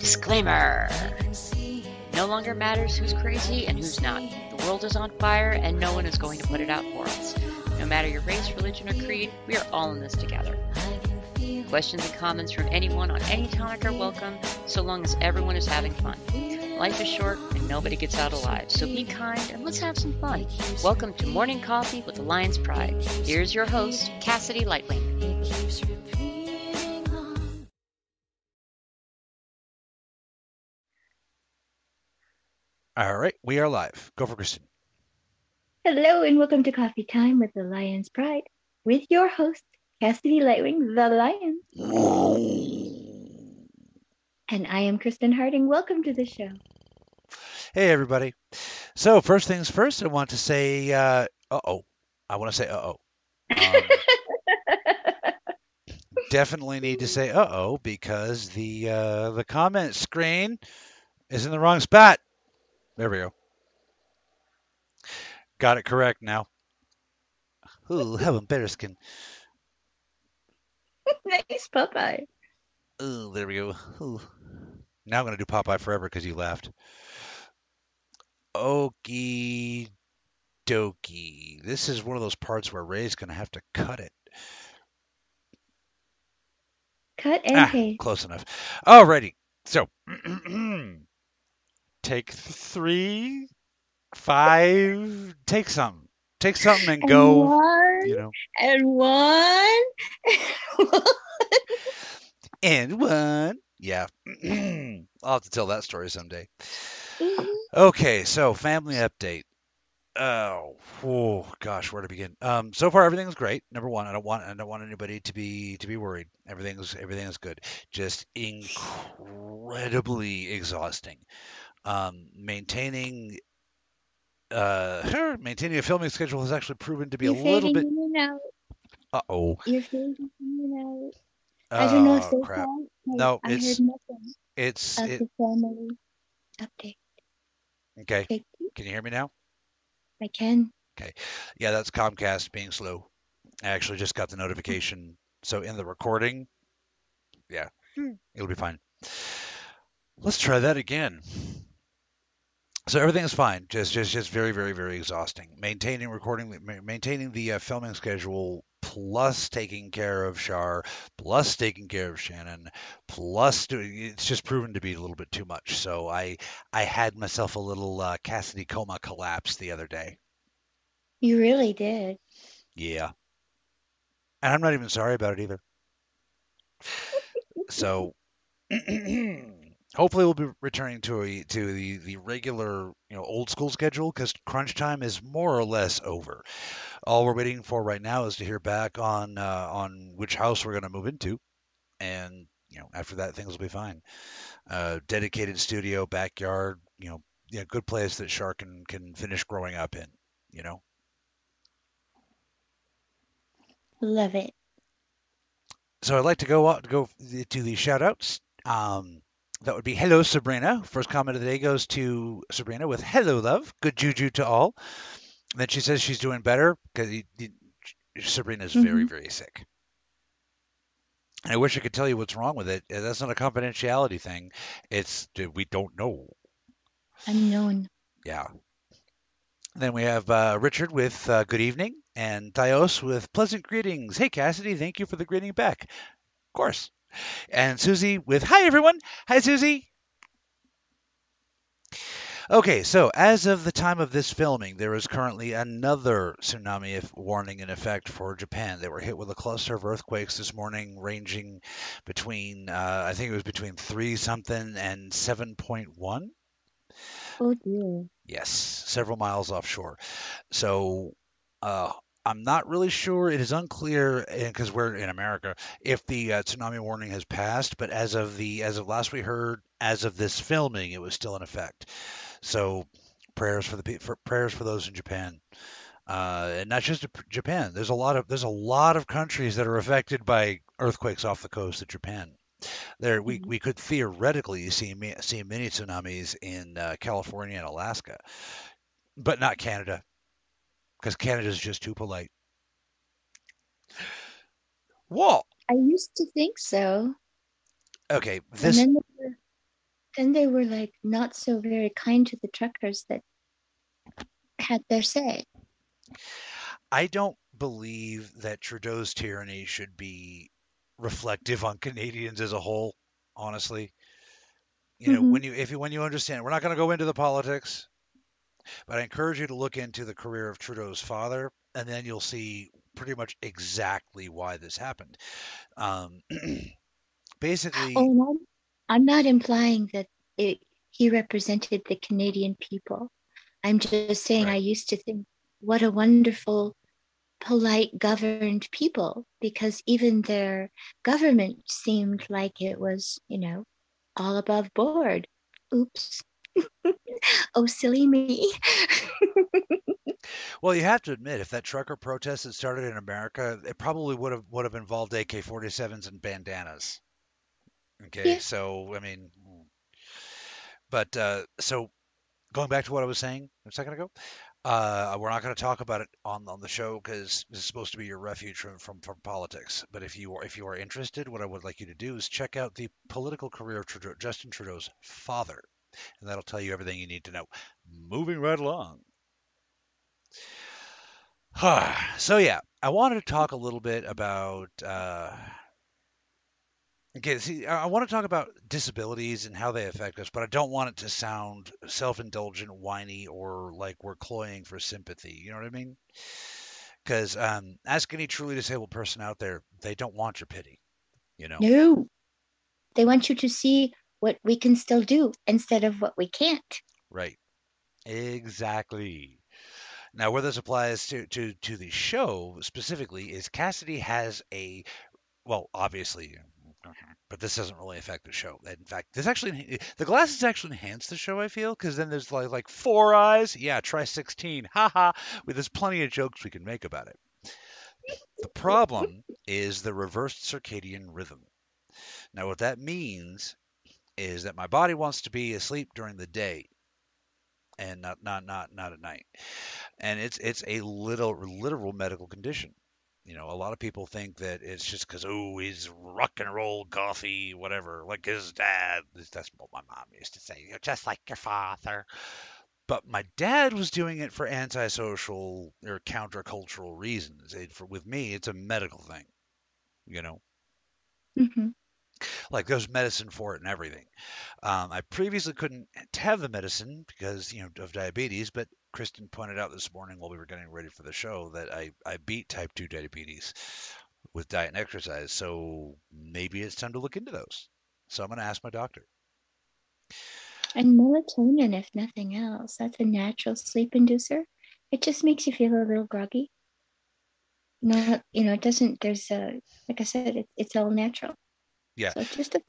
Disclaimer No longer matters who's crazy and who's not. The world is on fire and no one is going to put it out for us. No matter your race, religion, or creed, we are all in this together. Questions and comments from anyone on any topic are welcome, so long as everyone is having fun. Life is short and nobody gets out alive, so be kind and let's have some fun. Welcome to Morning Coffee with the Lion's Pride. Here's your host, Cassidae Lightwing. All right, we are live. Go for Kristin. Hello and welcome to Coffee Time with the Lion's Pride with your host, Cassidae Lightwing, the Lion. And I am Kristin Harding. Welcome to the show. Hey, everybody. So, first things first, I want to say, uh oh. I want to say, uh oh. Um, definitely need to say, uh oh, because the uh, the comment screen is in the wrong spot. There we go. Got it correct now. Ooh, having better skin. nice Popeye. Ooh, there we go. Ooh. Now I'm going to do Popeye forever because you laughed. Okie dokie. This is one of those parts where Ray's going to have to cut it. Cut and Ah, paste. close enough. Alrighty. So, take three, five, take something. Take something and And go, one, you know, and one. and one. Yeah. I'll have to tell that story someday. Mhm. Okay, so family update. Oh, oh gosh, where to begin? Um, so far everything's great. Number one, I don't want I don't want anybody to be to be worried. Everything's everything is good. Just incredibly exhausting. Um, maintaining uh maintaining a filming schedule has actually proven to be You're a little bit. Uh oh. You're fading in. I don't know if Oh so crap. No, I it's- heard nothing It's of it. the family update. Okay. Okay, Can you hear me now? I can. Okay. Yeah, that's Comcast being slow. I actually just got the notification. So in the recording, yeah, it'll be fine. Let's try that again. So everything is fine. Just, just, just very, very, very exhausting. Maintaining recording, maintaining the uh, filming schedule, plus taking care of Shar, plus taking care of Shannon, plus doing. It's just proven to be a little bit too much. So I, I had myself a little uh, Cassidae coma collapse the other day. You really did. Yeah. And I'm not even sorry about it either. So hopefully we'll be returning to a to the the regular, you know, old school schedule cuz crunch time is more or less over. All we're waiting for right now is to hear back on uh, on which house we're going to move into and you know, after that things will be fine. Uh dedicated studio, backyard, you know, yeah, good place that Shark can can finish growing up in, you know. Love it. So I'd like to go out, go to the shout outs. Um, that would be hello Sabrina. First comment of the day goes to Sabrina with hello love, good juju to all. And then she says she's doing better because Sabrina's very Mhm. very sick. And I wish I could tell you what's wrong with it. That's not a confidentiality thing. It's we don't know. Unknown. Yeah. Then we have uh, Richard with uh, good evening and Thios with pleasant greetings. Hey Cassidae, thank you for the greeting back. Of course. And Susie with hi everyone. Hi Susie. Okay, so as of the time of this filming, there is currently another tsunami warning in effect for Japan. They were hit with a cluster of earthquakes this morning, ranging between, uh, I think it was between three something and 7.1. Oh dear. Yes, several miles offshore. So uh, I'm not really sure. It is unclear because we're in America if the uh, tsunami warning has passed. But as of the as of last we heard, as of this filming, it was still in effect. So prayers for the for prayers for those in Japan. Uh, and not just Japan. There's a lot of there's a lot of countries that are affected by earthquakes off the coast of Japan. There, we, Mhm. we could theoretically see see mini tsunamis in uh, California and Alaska, but not Canada, because Canada's just too polite. Well, I used to think so. Okay, And then they, were, then they were like not so very kind to the truckers that had their say. I don't believe that Trudeau's tyranny should be reflective on Canadians as a whole. Honestly, you know, Mhm. when you if you when you understand, we're not going to go into the politics, but I encourage you to look into the career of Trudeau's father, and then you'll see pretty much exactly why this happened. Um, basically, Oh, I'm, not implying that it, he represented the Canadian people. I'm just saying I used to think what a wonderful, polite, governed people because even their government seemed like it was, you know, all above board. Oops. oh, silly me. Well, you have to admit, if that trucker protest had started in America, it probably would have would have involved AK-47s and bandanas. Okay, Yeah. so I mean, but uh, so going back to what I was saying a second ago, uh, we're not going to talk about it on on the show because this is supposed to be your refuge from, from from politics. But if you are if you are interested, what I would like you to do is check out the political career of Trudeau, Justin Trudeau's father, and that'll tell you everything you need to know. Moving right along. so yeah, I wanted to talk a little bit about. Uh, okay, see, I want to talk about disabilities and how they affect us, but I don't want it to sound self-indulgent, whiny, or like we're cloying for sympathy. You know what I mean? Because um, ask any truly disabled person out there, they don't want your pity. You know? no. They want you to see what we can still do instead of what we can't. Right. Exactly. Now, where this applies to, to, to the show specifically is Cassidae has a, well, obviously, but this doesn't really affect the show. In fact, this actually, the glasses actually enhance the show, I feel, because then there's like, like four eyes. Yeah, try 16. Haha. Well, There's plenty of jokes we can make about it. The problem is the reversed circadian rhythm. Now, what that means is that my body wants to be asleep during the day and not not not not at night. And it's it's a little literal medical condition. You know, a lot of people think that it's just because oh he's rock and roll gothy whatever like his dad. That's what my mom used to say. You're just like your father. But my dad was doing it for antisocial or countercultural reasons. It, for with me, it's a medical thing. You know, hmm like there's medicine for it and everything. Um, I previously couldn't have the medicine because you know of diabetes, but Kristin pointed out this morning while we were getting ready for the show that I I beat type 2 diabetes with diet and exercise. So maybe it's time to look into those. So I'm going to ask my doctor. And melatonin, if nothing else, that's a natural sleep inducer. It just makes you feel a little groggy. Not, you know, it doesn't, there's a, like I said, it, it's all natural. Yeah. So just a.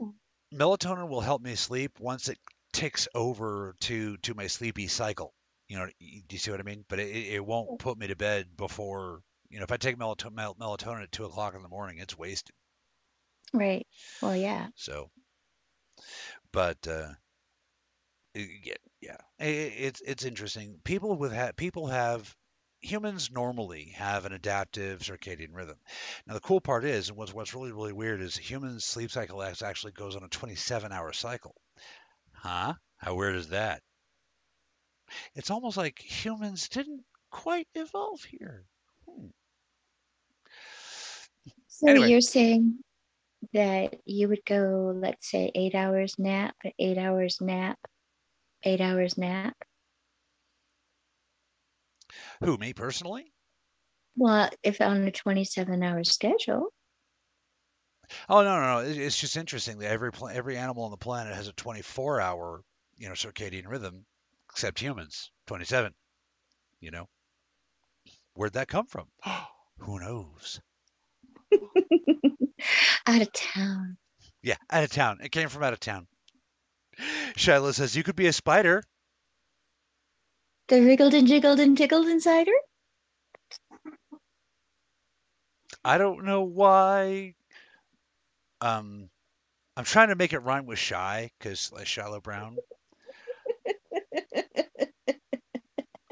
Melatonin will help me sleep once it ticks over to to my sleepy cycle. You know, do you see what I mean? But it, it it won't put me to bed before. You know, if I take melato- mel- melatonin at two o'clock in the morning, it's wasted. Right. Well, yeah. So, but uh, yeah, yeah, I- i- it's it's interesting. People with ha- people have humans normally have an adaptive circadian rhythm. Now the cool part is, and what's what's really really weird is human sleep cycle actually goes on a 27 hour cycle. Huh? How weird is that? It's almost like humans didn't quite evolve here. Hmm. So Anyway. you're saying that you would go, let's say, eight hours nap, eight hours nap, eight hours nap. Who, me personally? Well, if on a 27 hour schedule, Oh no, no, no. It's just interesting that every pla- every animal on the planet has a 24 hour, you know, circadian rhythm, except humans, 27. You know, where'd that come from? Who knows? out of town. Yeah, out of town. It came from out of town. Shiloh says you could be a spider. The wriggled and jiggled and tickled insider? I don't know why. Um, I'm trying to make it rhyme with shy because like Shiloh Brown.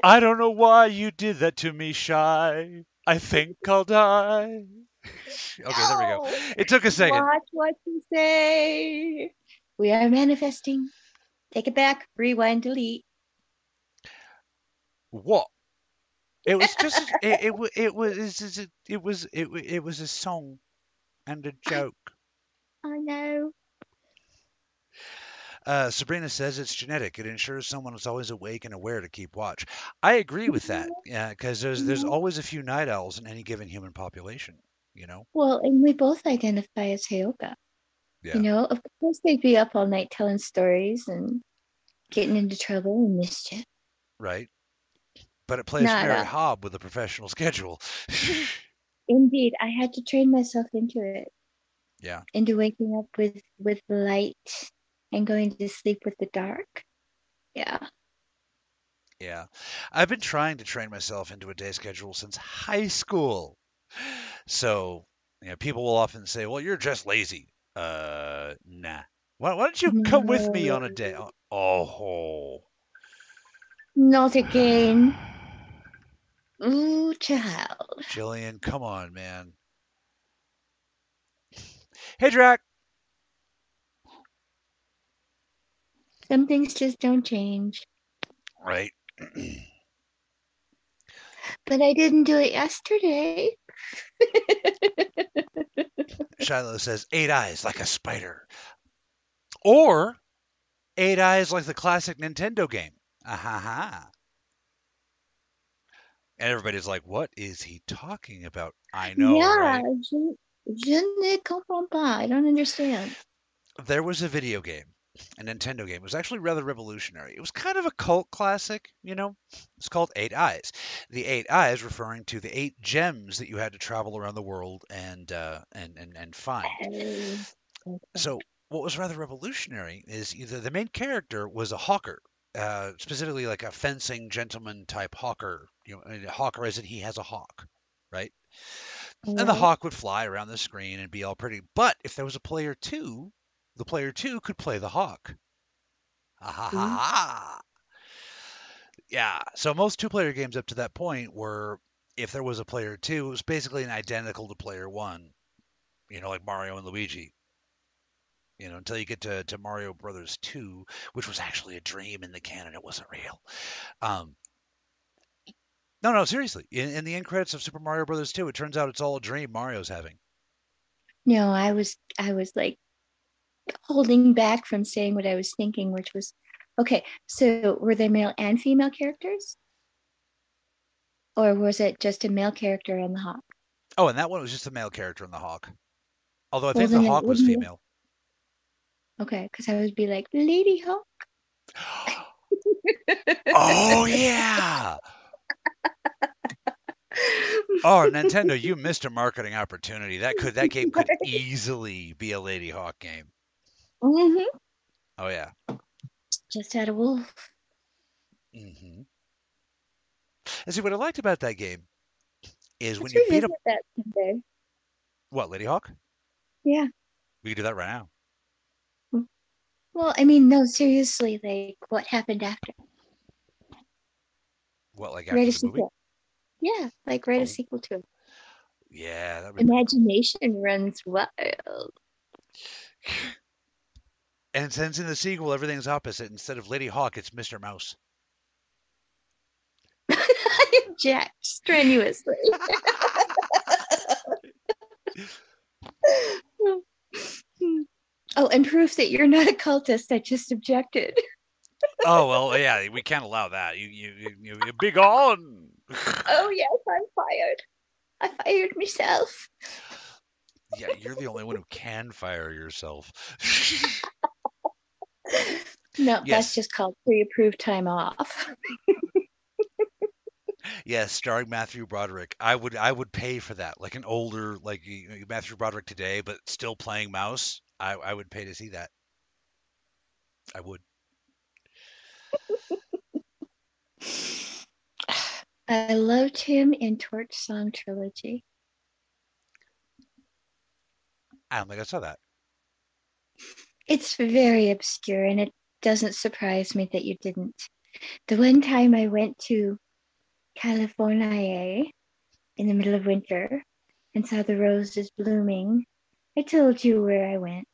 I don't know why you did that to me, shy. I think I'll die. Okay, there we go. It took a second. Watch what you say. We are manifesting. Take it back. Rewind. Delete. What? It was just it, it, it was it was it, it was a song and a joke. I know. Uh, Sabrina says it's genetic. It ensures someone is always awake and aware to keep watch. I agree with that. Yeah, because there's there's Mhm. always a few night owls in any given human population. You know. Well, and we both identify as Heyoka. Yeah. You know, of course they'd be up all night telling stories and getting into trouble and mischief. Right. But it plays Not Mary a- Hobb with a professional schedule. Indeed, I had to train myself into it. Yeah. Into waking up with with light and going to sleep with the dark. Yeah. Yeah. I've been trying to train myself into a day schedule since high school. So, you know, people will often say, well, you're just lazy. Uh, nah. Why, why don't you come with me on a day? No. Oh. Not again. Ooh, child. Jillian, come on, man. Hey, Drac. Some things just don't change. Right. But I didn't do it yesterday. Shiloh says, eight eyes like a spider. Or eight eyes like the classic Nintendo game. Ah ha ha. And everybody's like, what is he talking about? I know, yeah, right? je, je ne comprends pas. I don't understand. There was a video game, a Nintendo game. It was actually rather revolutionary. It was kind of a cult classic, you know? It's called Eight Eyes. The eight eyes referring to the eight gems that you had to travel around the world and uh, and, and, and find. Oh, So what was rather revolutionary is either the main character was a hawker, uh, specifically like a fencing gentleman type hawker. You know, a hawker as in he has a hawk, right? And the hawk would fly around the screen and be all pretty. But if there was a player two, the player two could play the hawk. Ha ha ha ha. Yeah. So most two player games up to that point were if there was a player two, it was basically an identical to player one. You know, like Mario and Luigi. You know, until you get to, to Mario Brothers 2, which was actually a dream in the canon. It wasn't real. Um, no, no, seriously. In, in the end credits of Super Mario Brothers 2, it turns out it's all a dream Mario's having. No, I was I was like holding back from saying what I was thinking, which was okay. So were they male and female characters, or was it just a male character and the hawk? Oh, and that one was just a male character in the Hawk. Although I Well, think the Hawk was female. Okay, because I would be like Ladyhawke. oh, yeah. Oh, Nintendo, you missed a marketing opportunity. That could that game could easily be a Ladyhawke game. Mhm. Oh yeah. Just had a wolf. hmm And see what I liked about that game is when Let's you beat up that someday. what Ladyhawke. Yeah. We can do that right now. Well, I mean, no, seriously, like what happened after? What like after Write a the movie? sequel. Yeah, like write Oh. a sequel to it. Yeah, that would. Imagination runs wild. And since in the sequel everything's opposite, instead of Ladyhawke, it's Mr. Mouse. I object strenuously. Hmm. Oh, and proof that you're not a cultist. I just objected. oh well, yeah, we can't allow that. You you you, you you big on. Oh yes, I'm fired. I fired myself. yeah, you're the only one who can fire yourself. No, Yes. that's just called pre-approved time off. yes, starring Matthew Broderick. I would I would pay for that, like an older like Matthew Broderick today, but still playing mouse. I I would pay to see that. I would. I loved him in Torch Song Trilogy. I don't think I saw that. It's very obscure and it doesn't surprise me that you didn't. The one time I went to California in the middle of winter and saw the roses blooming. I told you where I went.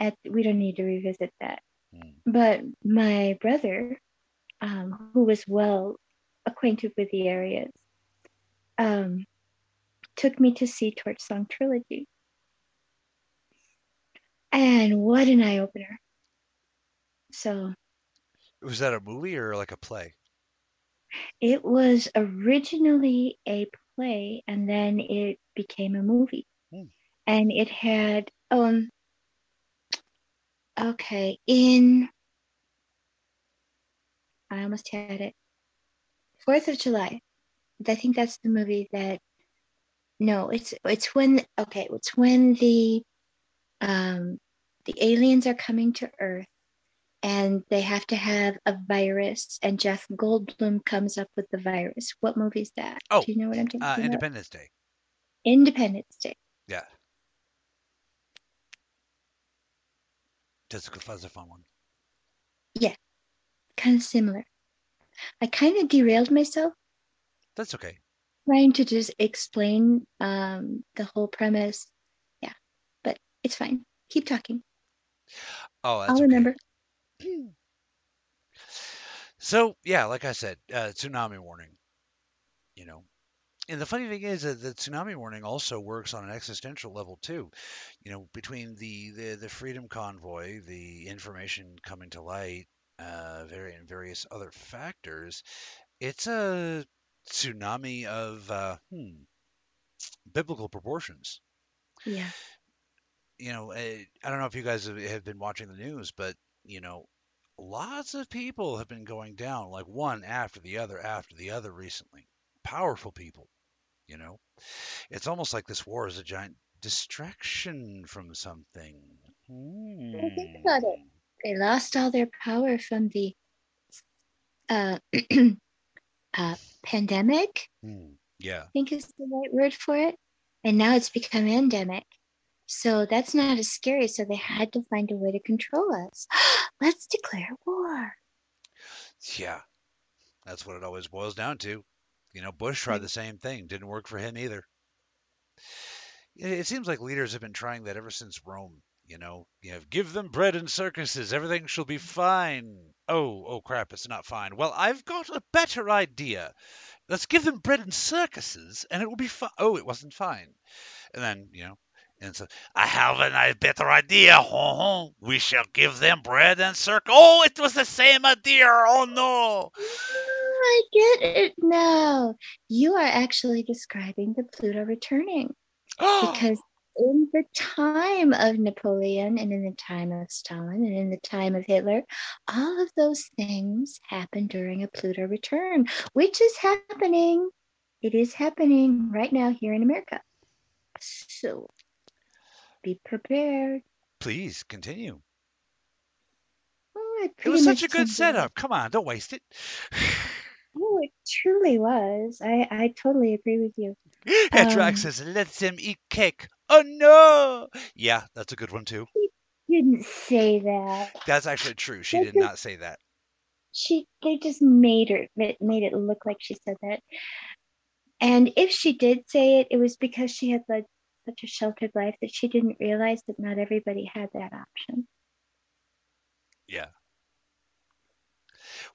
At, we don't need to revisit that. Mm. But my brother, um, who was well acquainted with the areas, um, took me to see Torch Song Trilogy. And what an eye opener. So Was that a movie or like a play? it was originally a play and then it became a movie. And it had um okay, in I almost had it. Fourth of July. I think that's the movie that no, it's it's when okay, it's when the um the aliens are coming to Earth and they have to have a virus and Jeff Goldblum comes up with the virus. What movie is that? Oh, Do you know what I'm talking Uh, about? Independence Day. Independence Day. Yeah. A, that's a fun one. Yeah, kind of similar. I kind of derailed myself That's okay. trying to just explain um, the whole premise. Yeah, but it's fine. Keep talking. Oh, I'll okay. remember. So yeah, like I said, uh, tsunami warning. You know, and the funny thing is that the tsunami warning also works on an existential level too. You know, between the the, the freedom convoy, the information coming to light, uh, very and various other factors, it's a tsunami of uh, hmm, biblical proportions. Yeah. you know, eh, I don't know if you guys have, have been watching the news, but you know, lots of people have been going down like one after the other after the other recently. Powerful people, you know. It's almost like this war is a giant distraction from something. think about it. Hmm. They lost all their power from the uh, uh, pandemic, Hmm. Yeah. I think is the right word for it. And now it's become endemic. So that's not as scary. So they had to find a way to control us. Let's declare war. Yeah. That's what it always boils down to. You know, Bush tried hmm. the same thing. Didn't work for him either. It, seems like leaders have been trying that ever since Rome. You know, you give them bread and circuses, everything shall be fine. Oh, oh crap, it's not fine. Well, I've got a better idea. Let's give them bread and circuses, and it will be fine. Oh, it wasn't fine. And then, you know, and so I have a better idea. Ho. We shall give them bread and circus. Oh, it was the same idea. Oh no. I get it now. You are actually describing the Pluto returning because in the time of Napoleon and in the time of Stalin and in the time of Hitler, all of those things happened during a Pluto return, which is happening. It is happening right now here in America. So be prepared. Please continue. Oh, it, was such a good summed it up. setup. Come on, don't waste it. Oh, it truly was. I, I totally agree with you. and Um, says, "Let them eat cake." Oh no! Yeah, that's a good one too. She Didn't say that. That's actually true. She They did not say that. she they just made her made it look like she said that and if she did say it it was because she had led such a sheltered life that she didn't realize that not everybody had that option Yeah.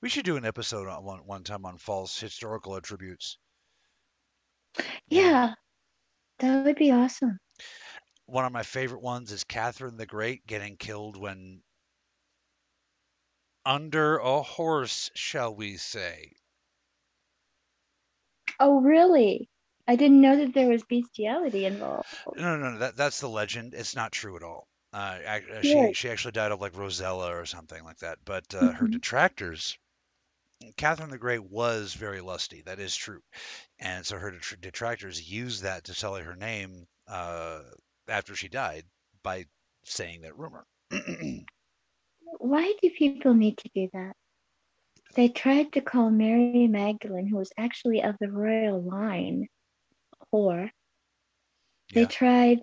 We should do an episode on one one time on false historical attributes. yeah that would be awesome One of my favorite ones is Catherine the Great getting killed when under a horse, shall we say? oh really i didn't know that there was bestiality involved No, no, no. That that's the legend. It's not true at all. Uh, uh, she she actually died of like Rosella or something like that. But uh, her Mhm. detractors, Catherine the Great was very lusty. That is true, and so her detractors used that to sully her name uh, after she died by saying that rumor. why do people need to do that they tried to call mary magdalene who was actually of the royal line whore Yeah. they tried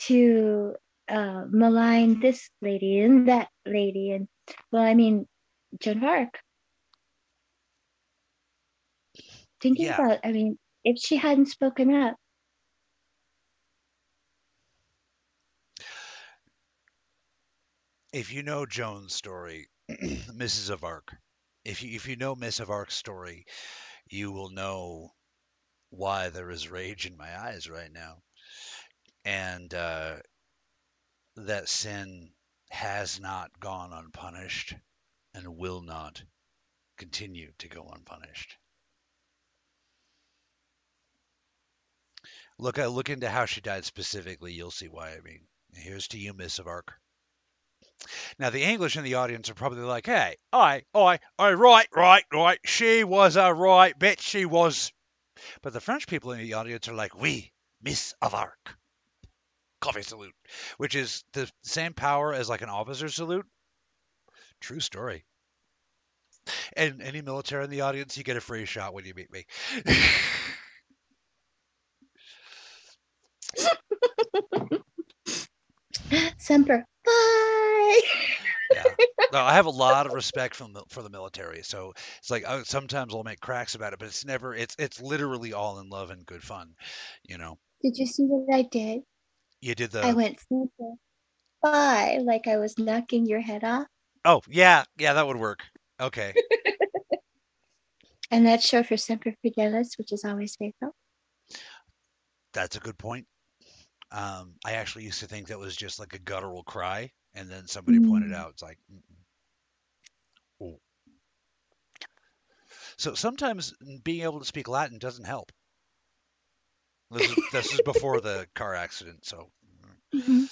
to uh, malign this lady and that lady and well i mean joan of arc thinking yeah. about i mean if she hadn't spoken up. If you know joan's story mrs of arc if you if you know miss of arc's story you will know why there is rage in my eyes right now. And uh, that sin has not gone unpunished and will not continue to go unpunished. Look, I look into how she died specifically. You'll see why. I mean, here's to you, Miss of Arc. Now, the English in the audience are probably like, hey, I, I, I, right, right, right. She was a right bitch. She was. But the French people in the audience are like, we, Miss of Arc. Coffee salute, which is the same power as like an officer salute. True story. And any military in the audience, you get a free shot when you meet me. Semper. Bye. yeah. No, I have a lot of respect for the, for the military. So it's like I, sometimes I'll make cracks about it, but it's never. It's it's literally all in love and good fun. You know. Did you see what I did? You did the. I went Semper. Bye, like I was knocking your head off. Oh yeah, yeah, that would work. Okay. and that's short for Semper Fidelis, which is always faithful. That's a good point. Um, I actually used to think that was just like a guttural cry, and then somebody mm. pointed out it's like, oh. So sometimes being able to speak Latin doesn't help. This is, this is before the car accident, so. Mm-hmm.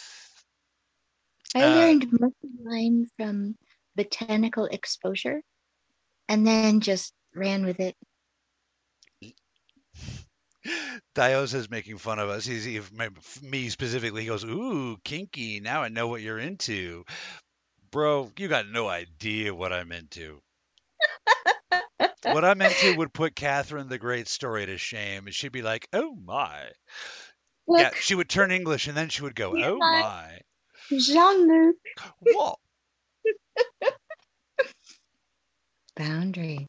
I uh, learned most of mine from botanical exposure, and then just ran with it. Dios is making fun of us. He's he, me specifically. He goes, "Ooh, kinky. Now I know what you're into, bro. You got no idea what I'm into." what I'm into would put Catherine the Great story to shame, and she'd be like, "Oh my." Look, yeah, she would turn English, and then she would go, "Oh my." Jean-Luc. What? Boundaries.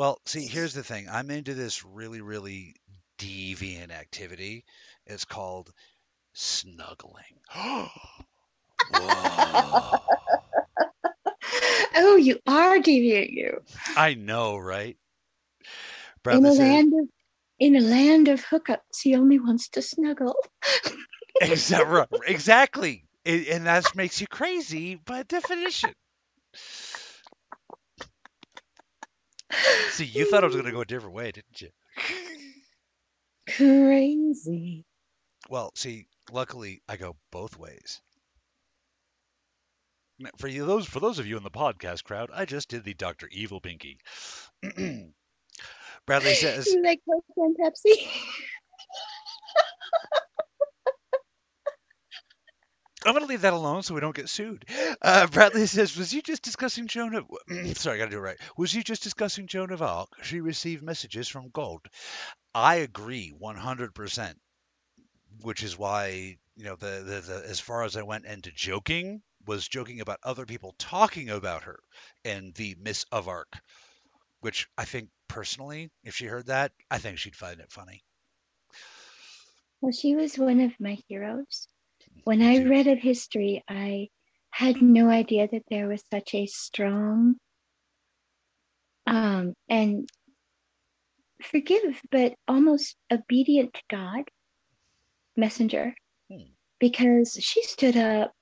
Well, see, here's the thing. I'm into this really, really deviant activity. It's called snuggling. oh, you are deviant, you. I know, right? in a land of in a land of hookups, he only wants to snuggle. exactly, and that makes you crazy by definition. See, you thought I was going to go a different way, didn't you? Crazy. Well, see, luckily I go both ways. For you, those for those of you in the podcast crowd, I just did the Doctor Evil Pinky. Bradley says, "You like Coke and Pepsi?" I'm going to leave that alone so we don't get sued. Uh, Bradley says, "Was you just discussing Joan of? Sorry, I got to do it right. Was you just discussing Joan of Arc? She received messages from God. I agree 100 percent. Which is why you know the, the the as far as I went into joking was joking about other people talking about her and the Miss of Arc, which I think personally, if she heard that, I think she'd find it funny. Well, she was one of my heroes. When I read of history, I had no idea that there was such a strong um, and forgive, but almost obedient to God messenger hmm. because she stood up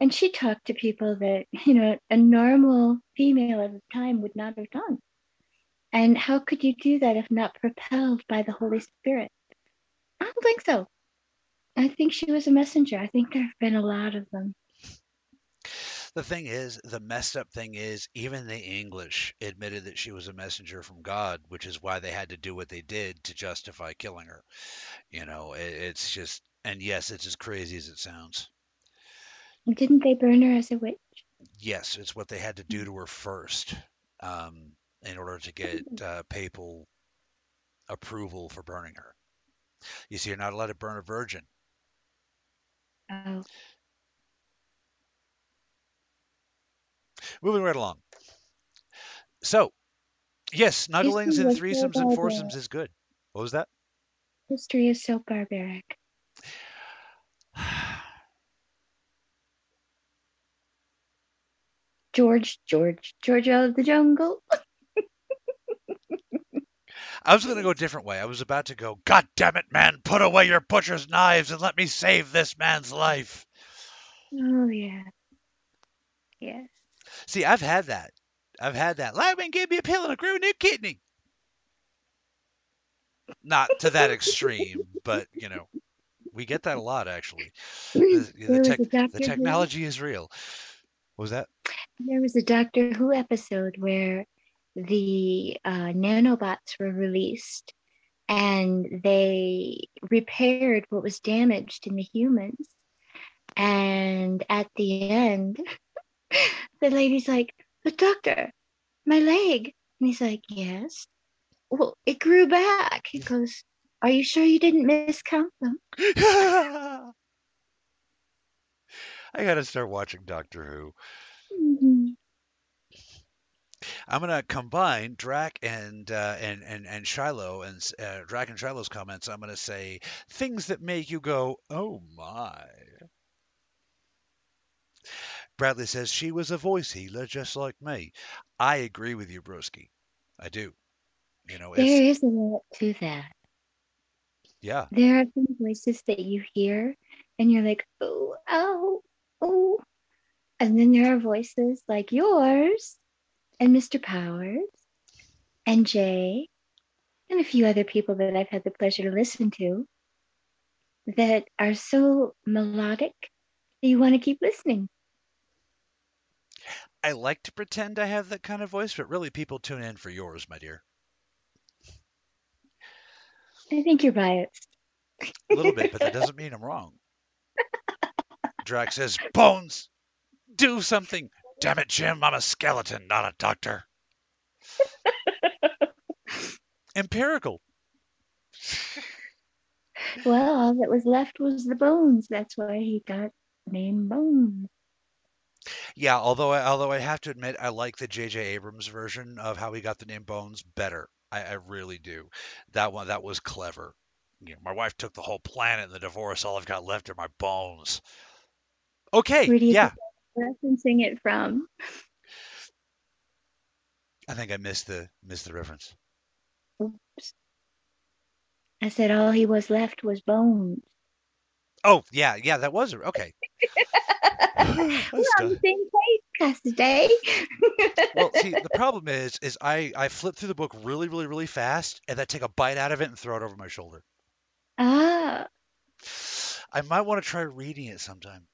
and she talked to people that, you know, a normal female at the time would not have done. And how could you do that if not propelled by the Holy Spirit? I don't think so. I think she was a messenger. I think there have been a lot of them. The thing is, the messed up thing is, even the English admitted that she was a messenger from God, which is why they had to do what they did to justify killing her. You know, it, it's just, and yes, it's as crazy as it sounds. Didn't they burn her as a witch? Yes, it's what they had to do to her first um, in order to get uh, papal approval for burning her. You see, you're not allowed to burn a virgin. Oh. Moving right along. So, yes, nuggling's and threesomes so and foursomes is good. What was that? History is so barbaric. George, George, George out of the jungle. I was going to go a different way. I was about to go, God damn it, man, put away your butcher's knives and let me save this man's life. Oh, yeah. Yes. See, I've had that. I've had that. Lyman gave me a pill and I grew a new kidney. Not to that extreme, but, you know, we get that a lot, actually. The, the, tech, the technology is real. What was that? There was a Doctor Who episode where the uh, nanobots were released and they repaired what was damaged in the humans. And at the end, the lady's like, But doctor, my leg. And he's like, Yes. Well, it grew back. He goes, Are you sure you didn't miscount them? I gotta start watching Doctor Who. I'm gonna combine Drac and uh, and and and Shiloh and uh, Drac and Shiloh's comments. I'm gonna say things that make you go, "Oh my." Bradley says she was a voice healer just like me. I agree with you, Broski. I do. You know, there is a lot to that. Yeah. There are some voices that you hear and you're like, oh, oh, oh. And then there are voices like yours and Mr. Powers and Jay and a few other people that I've had the pleasure to listen to that are so melodic that you want to keep listening. I like to pretend I have that kind of voice, but really people tune in for yours, my dear. I think you're biased. A little bit, but that doesn't mean I'm wrong. Drac says, Bones, do something. Damn it, Jim, I'm a skeleton, not a doctor. Empirical. well, all that was left was the bones. That's why he got named Bones. Yeah, although I, although I have to admit, I like the J.J. Abrams version of how he got the name Bones better. I, I really do. That one that was clever. You know, my wife took the whole planet in the divorce. All I've got left are my bones. Okay, yeah. Referencing it from. I think I missed the missed the reference. Oops. I said all he was left was bones. Oh yeah, yeah, that was okay. We're on the same page, Pastor Day. well, see, the problem is, is I I flip through the book really, really, really fast, and then take a bite out of it and throw it over my shoulder. Ah. I might want to try reading it sometime.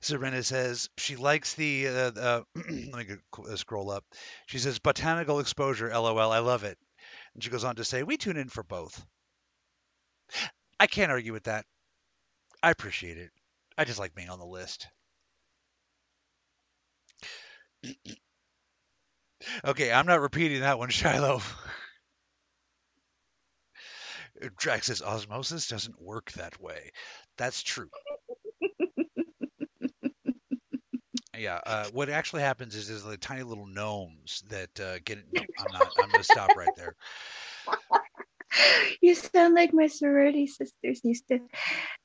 Serena says she likes the. Uh, uh, let me uh, scroll up. She says botanical exposure. LOL. I love it. And she goes on to say we tune in for both. I can't argue with that. I appreciate it. I just like being on the list. okay, I'm not repeating that one, Shiloh. Drax says osmosis doesn't work that way. That's true. Yeah, uh, what actually happens is there's like tiny little gnomes that uh, get. No, I'm not. I'm going to stop right there. you sound like my sorority sisters used to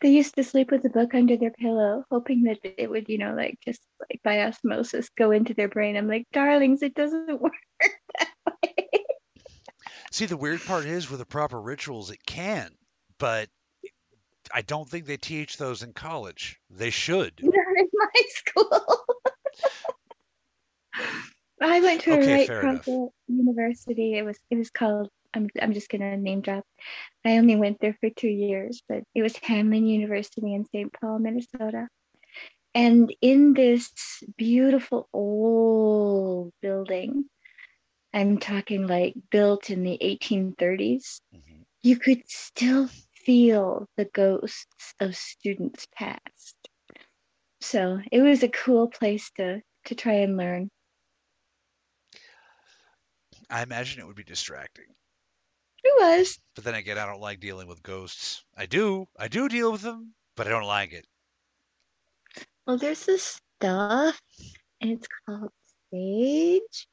they used to sleep with a book under their pillow hoping that it would you know like just like by osmosis go into their brain i'm like darlings it doesn't work that way see the weird part is with the proper rituals it can but i don't think they teach those in college they should not in my school I went to okay, a right university. It was it was called I'm, I'm just going to name drop. I only went there for two years, but it was Hamline University in St. Paul, Minnesota. And in this beautiful old building, I'm talking like built in the 1830s, mm-hmm. you could still feel the ghosts of students past. So it was a cool place to to try and learn. I imagine it would be distracting. It was. But then again, I don't like dealing with ghosts. I do. I do deal with them, but I don't like it. Well, there's this stuff, and it's called sage,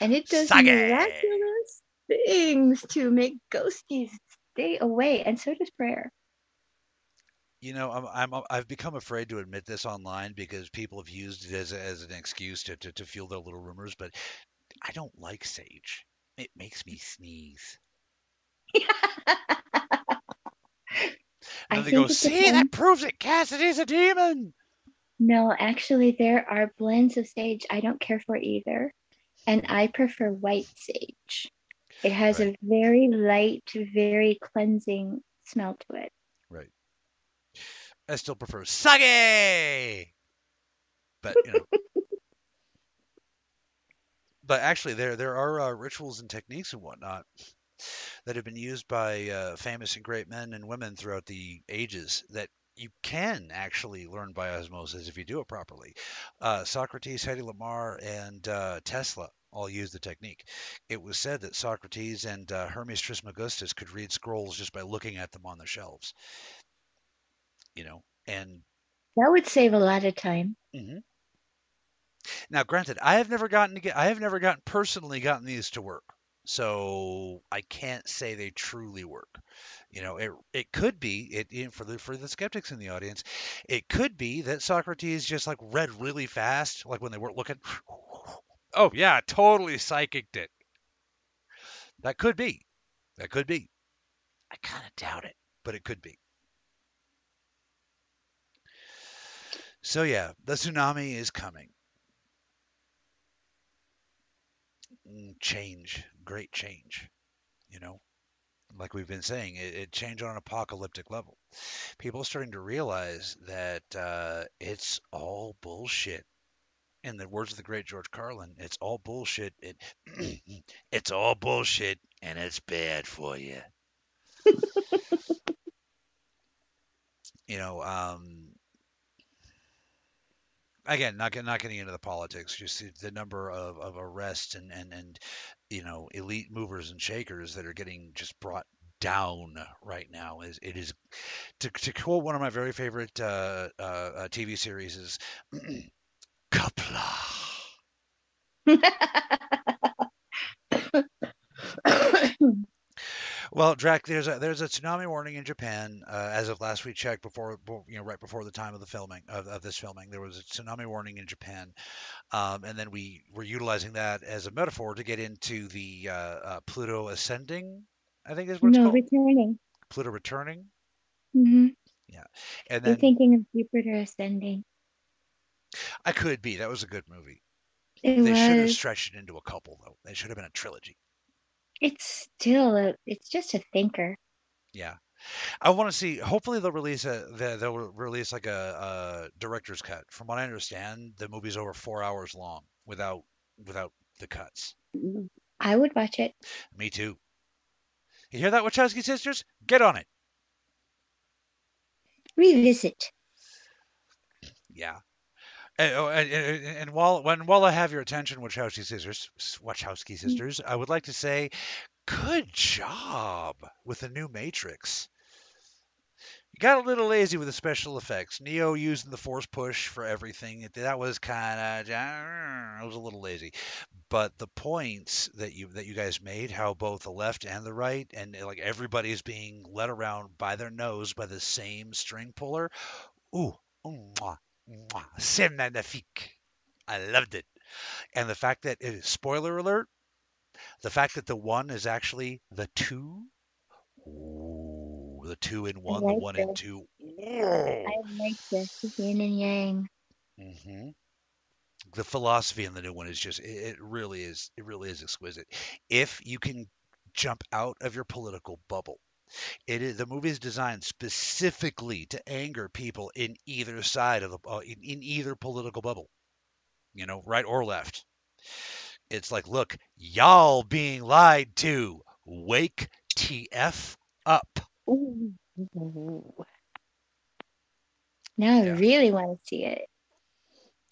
and it does Sage. miraculous things to make ghosties stay away, and so does prayer. You know, I'm, I'm uh, I've become afraid to admit this online because people have used it as, as an excuse to, to, to fuel their little rumors, but I don't like sage. It makes me sneeze. I And they go, see, that proves it. Cassidae's a demon. No, actually, there are blends of sage I don't care for either. And I prefer white sage. It has a very light, very cleansing smell to it. I still prefer sage. But you know. but actually, there there are uh, rituals and techniques and whatnot that have been used by uh, famous and great men and women throughout the ages that you can actually learn by osmosis if you do it properly. Uh, Socrates, Hedy Lamarr, and uh, Tesla all used the technique. It was said that Socrates and uh, Hermes Trismegistus could read scrolls just by looking at them on the shelves. You know, and That would save a lot of time. Mm-hmm. Now, granted, I have never gotten to get, I have never gotten personally gotten these to work, so I can't say they truly work. You know, it it could be it it- for the for the skeptics in the audience, it could be that Socrates just like read really fast, like when they weren't looking. Oh yeah, totally psychicked it. That could be. That could be. I kind of doubt it, but it could be. So yeah, the tsunami is coming. Mm, Change, great change. You know, like we've been saying, it, it changed on an apocalyptic level. People are starting to realize that uh, it's all bullshit. In the words of the great George Carlin, it's all bullshit. It, it's all bullshit, and it's bad for you. you know, um, again, not get- not getting into the politics, just the the number of, of arrests and, and and you know elite movers and shakers that are getting just brought down right now is it is to, to quote one of my very favorite uh, uh, uh, TV series is Kapla. Well, Drac, there's a there's a tsunami warning in Japan uh, as of last we checked before you know right before the time of the filming of, of this filming there was a tsunami warning in Japan, um, and then we were utilizing that as a metaphor to get into the uh, uh, Pluto ascending, I think is what it's no, called, returning. Pluto returning, hmm Yeah, and then thinking of Jupiter ascending. I could be that was a good movie. It They should have stretched it into a couple though. They should have been a trilogy. It's still a. It's just a thinker. Yeah. I want to see. Hopefully, they'll release a. they- They'll release like a, a director's cut. From what I understand, the movie's over four hours long without without the cuts. Mm-hmm. I would watch it. Me too. You hear that, Wachowski sisters? Get on it. Revisit. Yeah. Eh, oh, and, oh, and, and, and while when while I have your attention, Wachowski sisters, Wachowski hmm. sisters, I would like to say, good job with the new Matrix. You got a little lazy with the special effects. Neo using the force push for everything. That was kind of it was a little lazy. But the points that you that you guys made, how both the left and the right, and eh, like everybody is being led around by their nose by the same string puller. Ooh, mwah, mwah, c'est magnifique. I loved it. And the fact that it is spoiler alert, the fact that the one is actually the two. Ooh, the two in one, the like one in this. two. I like this yin and yang. Mm-hmm. The philosophy in the new one is just it really is it really is exquisite. If you can jump out of your political bubble. It is the movie is designed specifically to anger people in either side of the uh, in, in either political bubble. You know, right or left. It's like, look, y'all being lied to. Wake TF up. Ooh. Now I Yeah. really want to see it.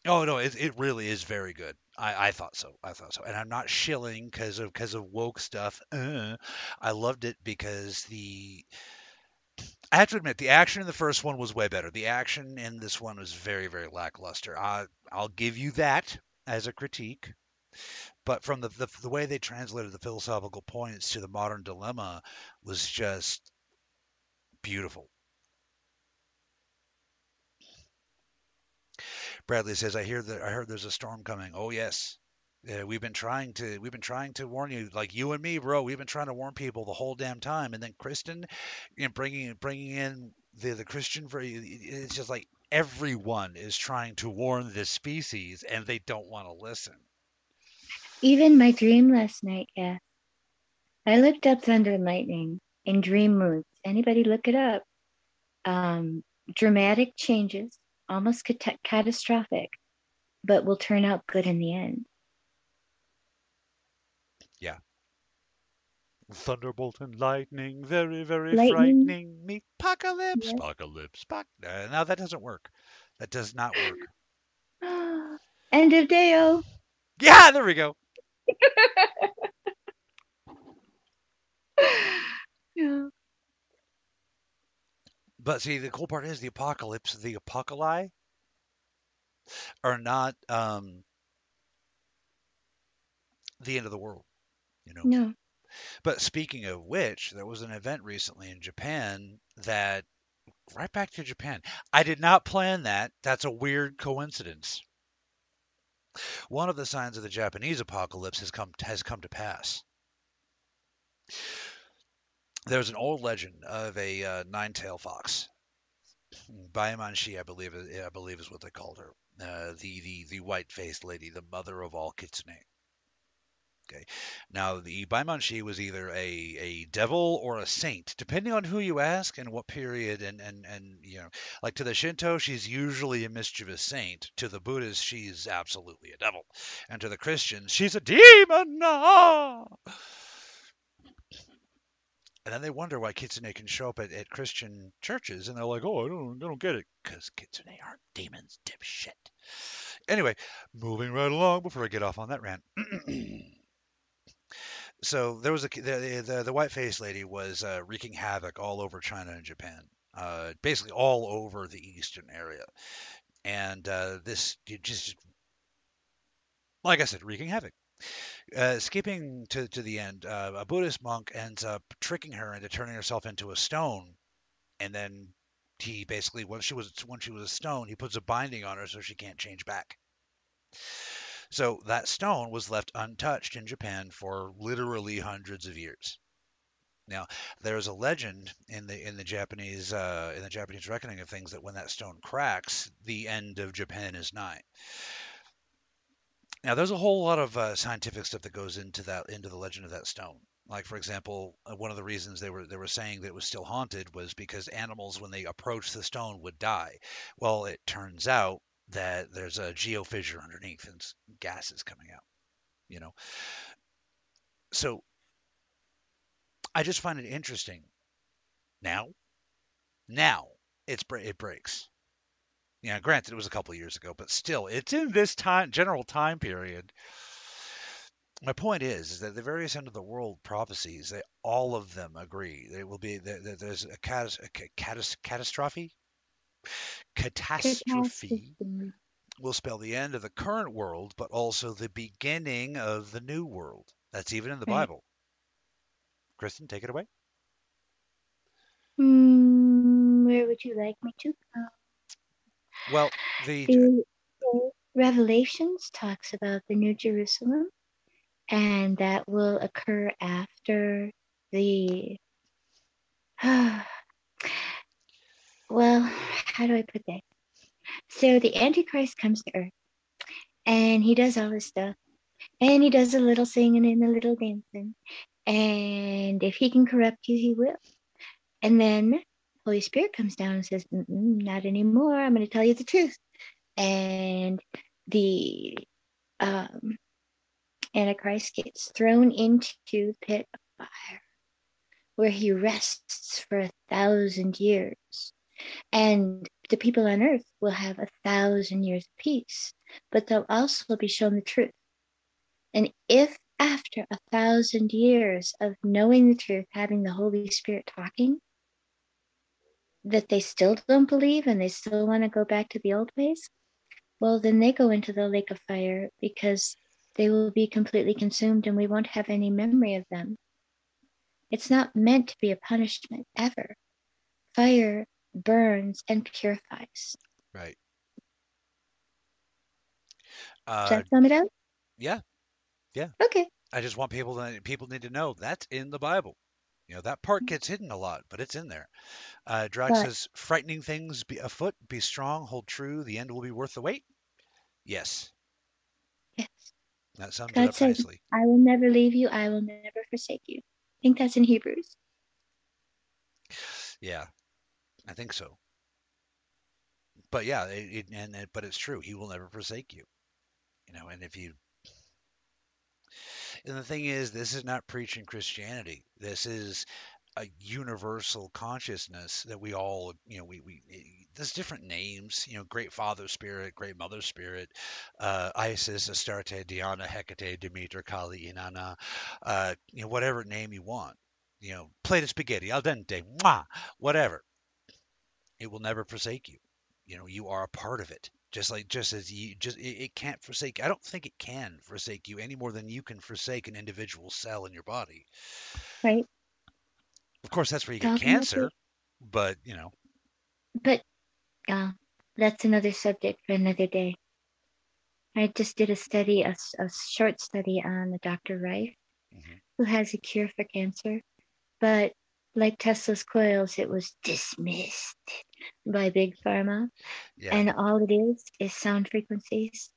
Oh no, it, it really is very good. I, I thought so. I thought so, and I'm not shilling because of because of woke stuff. Uh, I loved it because the I have to admit the action in the first one was way better. The action in this one was very very lackluster. I I'll give you that as a critique. But from the, the the way they translated the philosophical points to the modern dilemma was just beautiful. Bradley says, "I hear that I heard there's a storm coming." Oh yes, yeah, we've been trying to we've been trying to warn you, like you and me, bro. We've been trying to warn people the whole damn time, and then Kristin, you know, bringing bringing in the the Christian for it's just like everyone is trying to warn this species, and they don't want to listen. Even my dream last night, yeah. I looked up thunder and lightning in dream moods. Anybody look it up? Um, dramatic changes, almost cat- catastrophic, but will turn out good in the end. Yeah. Thunderbolt and lightning, very, very Lightning. frightening me. Apocalypse, Yeah. apocalypse, apoc- uh, No, that doesn't work. That does not work. End of Deo. Yeah, there we go. Yeah. But see, the cool part is the apocalypse, the apocalypse are not um, the end of the world, you know. No. But speaking of which, there was an event recently in Japan that right back to Japan. I did not plan that. That's a weird coincidence. One of the signs of the Japanese apocalypse has come has come to pass. There's an old legend of a uh, nine-tailed fox. Baimanshi, I believe, I believe is what they called her. Uh, the the the white-faced lady, the mother of all kitsune. Okay. Now, the Baimanshi was either a, a devil or a saint, depending on who you ask and what period. And, and, and, you know, like to the Shinto, she's usually a mischievous saint. To the Buddhists, she's absolutely a devil. And to the Christians, she's a demon. Ah! And then they wonder why kitsune can show up at, at Christian churches, and they're like, "Oh, I don't, I don't get it, because kitsune aren't demons, dipshit." Anyway, moving right along before I get off on that rant. so there was a the the, the white faced lady was uh, wreaking havoc all over China and Japan, uh, basically all over the eastern area, and uh, this just like I said, wreaking havoc. Uh, skipping to, to the end, uh, a Buddhist monk ends up tricking her into turning herself into a stone, and then he basically when she was when she was a stone, he puts a binding on her so she can't change back. So that stone was left untouched in Japan for literally hundreds of years. Now, there's a legend in the in the Japanese uh, in the Japanese reckoning of things that when that stone cracks, the end of Japan is nigh. Now, there's a whole lot of uh, scientific stuff that goes into that into the legend of that stone. Like, for example, uh, one of the reasons they were they were saying that it was still haunted was because animals, when they approached the stone, would die. Well, it turns out that there's a geofissure underneath and s- gases coming out. You know, so I just find it interesting. Now, now it's it breaks. Yeah, granted, it was a couple years ago, but still, it's in this time general time period. My point is, is that the various end of the world prophecies, they all of them agree. There will be there- there's a, catas, a catas, catastrophe. Catastrophe Catastrophe. will spell the end of the current world, but also the beginning of the new world. That's even in the Right. Bible. Kristin, take it away. Hmm, where would you like me to go? Well, the The, the Revelations talks about the New Jerusalem, and that will occur after the. well, how do I put that? So the Antichrist comes to Earth, and he does all this stuff, and he does a little singing and a little dancing, and if he can corrupt you, he will. And then Holy Spirit comes down and says, "Not anymore. I'm going to tell you the truth." And the um, Antichrist gets thrown into the pit of fire, where he rests for a thousand years. And the people on earth will have a thousand years of peace, but they'll also be shown the truth. And if after a thousand years of knowing the truth, having the Holy Spirit talking, that they still don't believe and they still want to go back to the old ways, well, then they go into the lake of fire because they will be completely consumed and we won't have any memory of them. It's not meant to be a punishment ever. Fire burns and purifies. right. Uh, Does that sum it up? yeah, Yeah. Okay. I just want people to people need to know that's in the Bible. You know that part gets hidden a lot, but it's in there. Uh, Drax But- says, "Frightening things be afoot. Be strong. Hold true. The end will be worth the wait." Yes, Yes. that sums it God up says- nicely. I will never leave you. I will never forsake you. I think that's in Hebrews. Yeah, I think so. But yeah, it, it, and it, but it's true. He will never forsake you. You know, and if you and the thing is, this is not preaching Christianity. This is a universal consciousness that we all, you know, we, we there's different names, you know, Great Father Spirit, Great Mother Spirit, uh, Isis, Astarte, Diana, Hecate, Demeter, Kali, Inanna, uh, you know, whatever name you want, you know, plate of spaghetti, al dente, mwah, whatever. It will never forsake you. You know, you are a part of it. Just like, just as you, just it, it can't forsake. I don't think it can forsake you any more than you can forsake an individual cell in your body. Right. Of course, that's where you get about cancer, but you know, But uh, that's another subject for another day. I just did a study, a, a short study on the Dr. Rife, Mhm. who has a cure for cancer. But like Tesla's coils, it was dismissed by Big Pharma. yeah, And all it is is sound frequencies.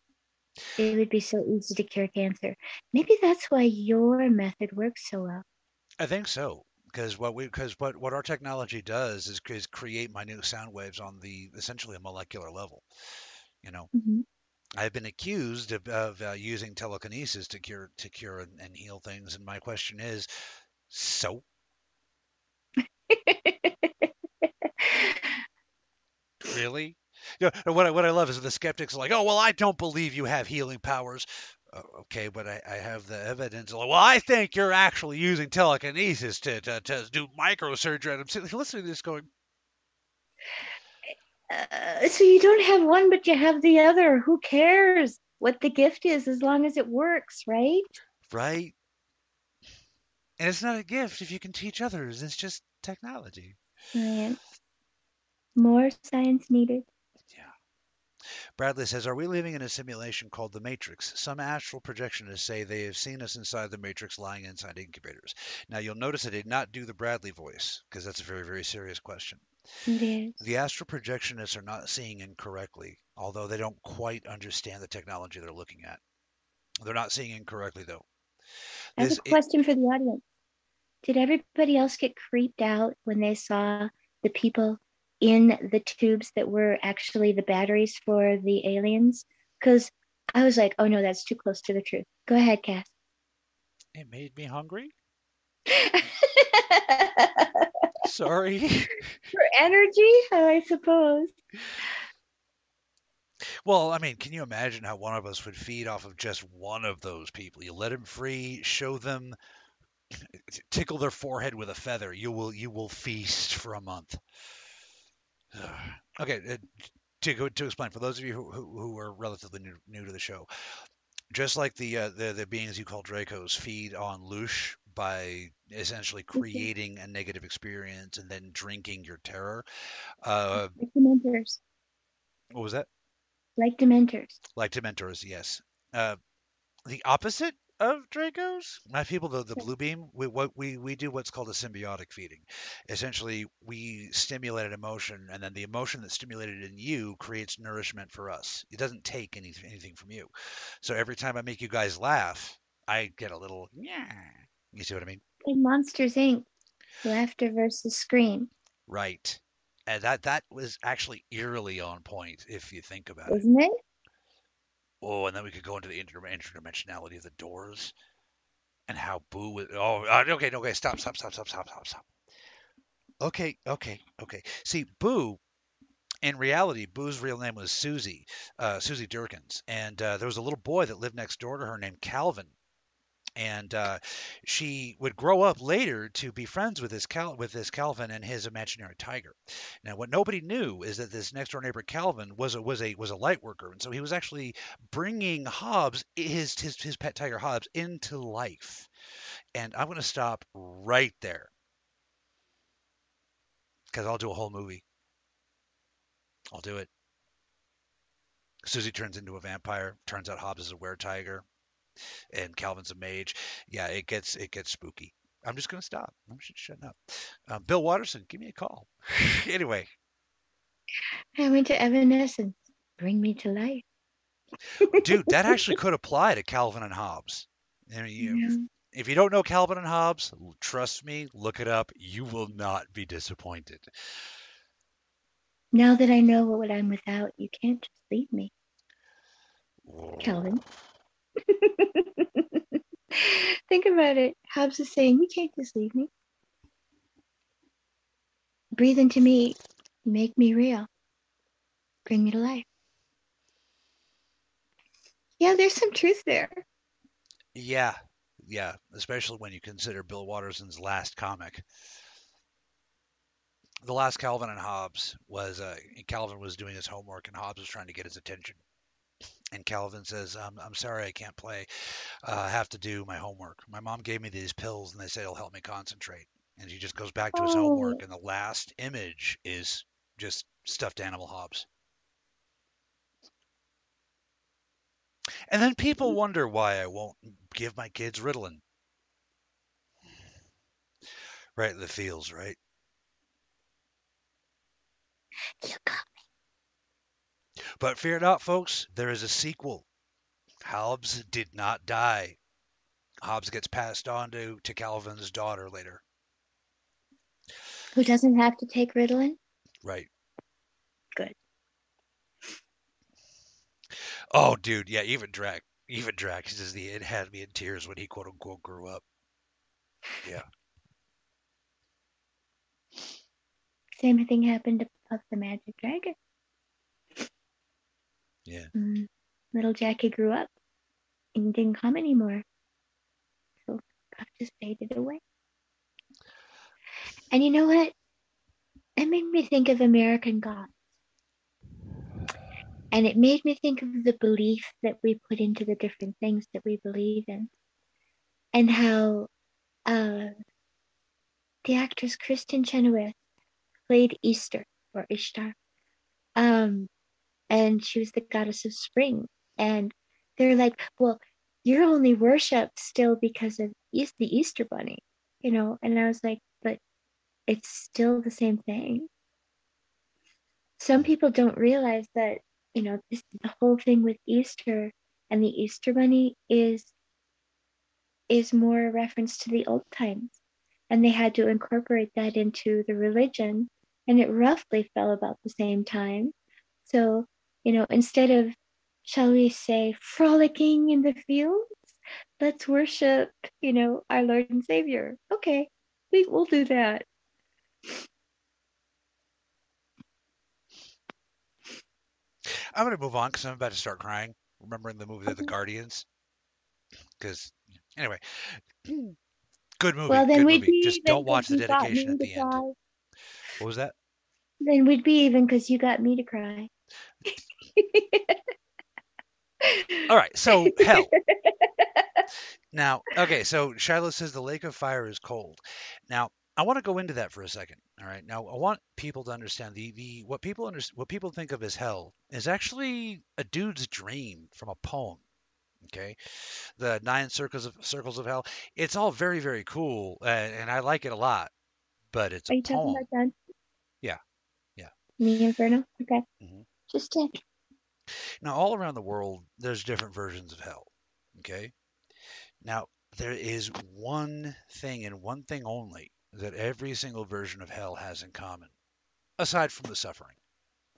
It would be so easy to cure cancer. Maybe that's why your method works so well. I think so. Because what we, because what what our technology does is, is create minute sound waves on the essentially a molecular level. You know, Mhm. I've been accused of, of uh, using telekinesis to cure to cure and, and heal things, and my question is, so really? You know, what I, what I love is the skeptics are like, oh well, I don't believe you have healing powers. Uh, okay, but I, I have the evidence. Like, well, I think you're actually using telekinesis to to, to do microsurgery. And I'm sitting listening to this, going, Uh, so you don't have one, but you have the other. Who cares what the gift is as long as it works, right? right? And it's not a gift if you can teach others. It's just technology. Science. More science needed. Bradley says, Are we living in a simulation called the Matrix? Some astral projectionists say they have seen us inside the Matrix lying inside incubators. Now, you'll notice I did not do the Bradley voice because that's a very, very serious question. It. The astral projectionists are not seeing incorrectly, although they don't quite understand the technology they're looking at. They're not seeing incorrectly, though. I have This- a question for the audience. Did everybody else get creeped out when they saw the people in the tubes that were actually the batteries for the aliens? Because I was like, oh no, that's too close to the truth. Go ahead, Cass. It made me hungry. Sorry. For energy, I suppose. Well, I mean, can you imagine how one of us would feed off of just one of those people? You let them free, show them, tickle their forehead with a feather. You will, you will feast for a month. okay, uh, to go to explain for those of you who, who, who are relatively new, new to the show, just like the uh, the the beings you call Dracos feed on loosh by essentially creating a negative experience and then drinking your terror. Uh, Like dementors. what was that? Like dementors. like Dementors, yes. Uh, the opposite of Dracos, my people, the, the blue beam, we, what we, we do what's called a symbiotic feeding. Essentially, we stimulate an emotion, and then the emotion that's stimulated in you creates nourishment for us. It doesn't take any, anything from you. So every time I make you guys laugh, I get a little, yeah. You see what I mean? Like Monsters Inc. Laughter versus scream, Right. And that that was actually eerily on point if you think about it. isn't it? Oh, and then we could go into the inter- interdimensionality of the doors and how Boo was. Oh, uh, okay, okay, stop, stop, stop, stop, stop, stop, stop. Okay, okay, okay. See, Boo, in reality, Boo's real name was Susie, uh, Susie Derkins, and uh, there was a little boy that lived next door to her named Calvin. And uh, she would grow up later to be friends with this Cal- with this Calvin and his imaginary tiger. Now, what nobody knew is that this next door neighbor Calvin was a was a was a light worker, and so he was actually bringing Hobbes, his his his pet tiger Hobbes, into life. And I'm going to stop right there because I'll do a whole movie. I'll do it. Susie turns into a vampire. Turns out Hobbes is a were tiger, and Calvin's a mage. Yeah, it gets it gets spooky. I'm just gonna stop. I'm just shutting up. Um, Bill Watterson, give me a call. anyway, I went to Evanescence. Bring me to life. dude, that actually could apply to Calvin and Hobbes. I mean, you, Yeah. if you don't know Calvin and Hobbes, trust me, look it up. You will not be disappointed. Now that I know what I'm without, you can't just leave me, Calvin. Think about it. Hobbes is saying, You can't just leave me. Breathe into me, make me real, bring me to life. Yeah, there's some truth there. Yeah, yeah, especially when you consider Bill Watterson's last comic. The last Calvin and Hobbes was uh, Calvin was doing his homework and Hobbes was trying to get his attention. And Calvin says, um, "I'm sorry, I can't play. Uh, I have to do my homework. My mom gave me these pills, and they say it'll help me concentrate." And he just goes back to his homework, Oh. and the last image is just stuffed animal Hobbes. And then people wonder why I won't give my kids Ritalin. Right in the feels, right? You got But fear not, folks, there is a sequel. Hobbes did not die. Hobbes gets passed on to, to Calvin's daughter later. who doesn't have to take Ritalin? Right. Good. Oh, dude, yeah, even Drac, even Drac says the it had me in tears when he quote unquote grew up. Yeah. Same thing happened to Puff the Magic Dragon. Yeah. Mm, little Jackie grew up and didn't come anymore. So Puff just faded away. And you know what? It made me think of American Gods. And it made me think of the belief that we put into the different things that we believe in. And how uh, the actress Kristin Chenoweth played Easter or Ishtar. Um, and she was the goddess of spring. And they're like, well, you're only worshipped still because of East, the Easter bunny, you know? And I was like, but it's still the same thing. Some people don't realize that, you know, this the whole thing with Easter and the Easter bunny is is more a reference to the old times. And they had to incorporate that into the religion. And it roughly fell about the same time. So, you know, instead of, shall we say, frolicking in the fields, let's worship, you know, our Lord and Savior. Okay, we will do that. I'm going to move on because I'm about to start crying, remembering the movie The Guardians. Because, anyway, good movie. well, then good we'd movie. be Just don't watch the dedication at the end. cry. What was that? Then we'd be even because you got me to cry. All right, so hell. Now, okay, so Shiloh says the lake of fire is cold. Now, I want to go into that for a second. All right. Now, I want people to understand the the what people under, what people think of as hell is actually a dude's dream from a poem. Okay, the nine circles of circles of hell. It's all very very cool, uh, and I like it a lot. But it's Are a you talking about Dante? Yeah, yeah. The Inferno? Okay. Mhm. Just check. Now, all around the world, there's different versions of hell. Okay. Now, there is one thing and one thing only that every single version of hell has in common, aside from the suffering.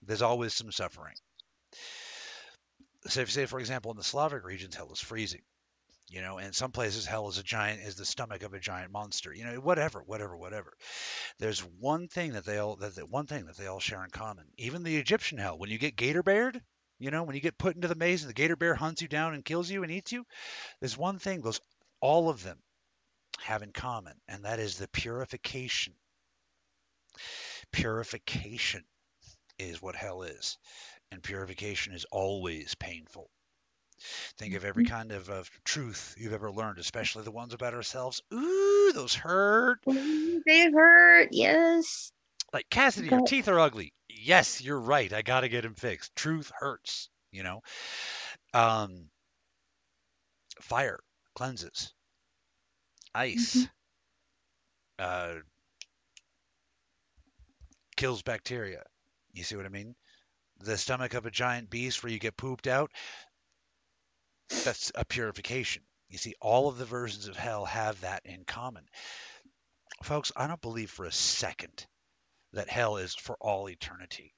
There's always some suffering. So, if you say, for example, in the Slavic regions, hell is freezing. You know, in some places, hell is a giant, is the stomach of a giant monster. You know, whatever, whatever, whatever. There's one thing that they all, that, that one thing that they all share in common. Even the Egyptian hell, when you get gator beared, you know, when you get put into the maze and the gator bear hunts you down and kills you and eats you, there's one thing those all of them have in common, and that is the purification. Purification is what hell is, and purification is always painful. Think of every mm-hmm. kind of, of truth you've ever learned, especially the ones about ourselves. Ooh, those hurt. They hurt. Yes. Like Cassidae, your teeth are ugly. Yes, you're right. I gotta get them fixed. Truth hurts. You know, um, fire cleanses, ice Mhm. uh, kills bacteria. You see what I mean? The stomach of a giant beast where you get pooped out, that's a purification. You see, all of the versions of hell have that in common. Folks, I don't believe for a second that hell is for all eternity.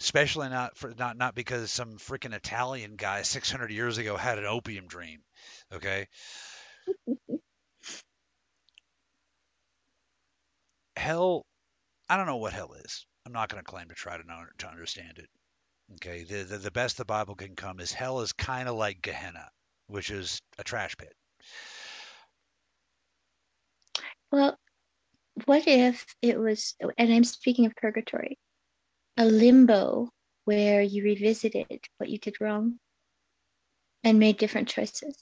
Especially not for not not because some freaking Italian guy 600 years ago had an opium dream. Okay? hell I don't know what hell is. I'm not going to claim to try to know to understand it. Okay, the, the the best the Bible can come is hell is kind of like Gehenna, which is a trash pit. Well, what if it was, and I'm speaking of purgatory, a limbo where you revisited what you did wrong and made different choices.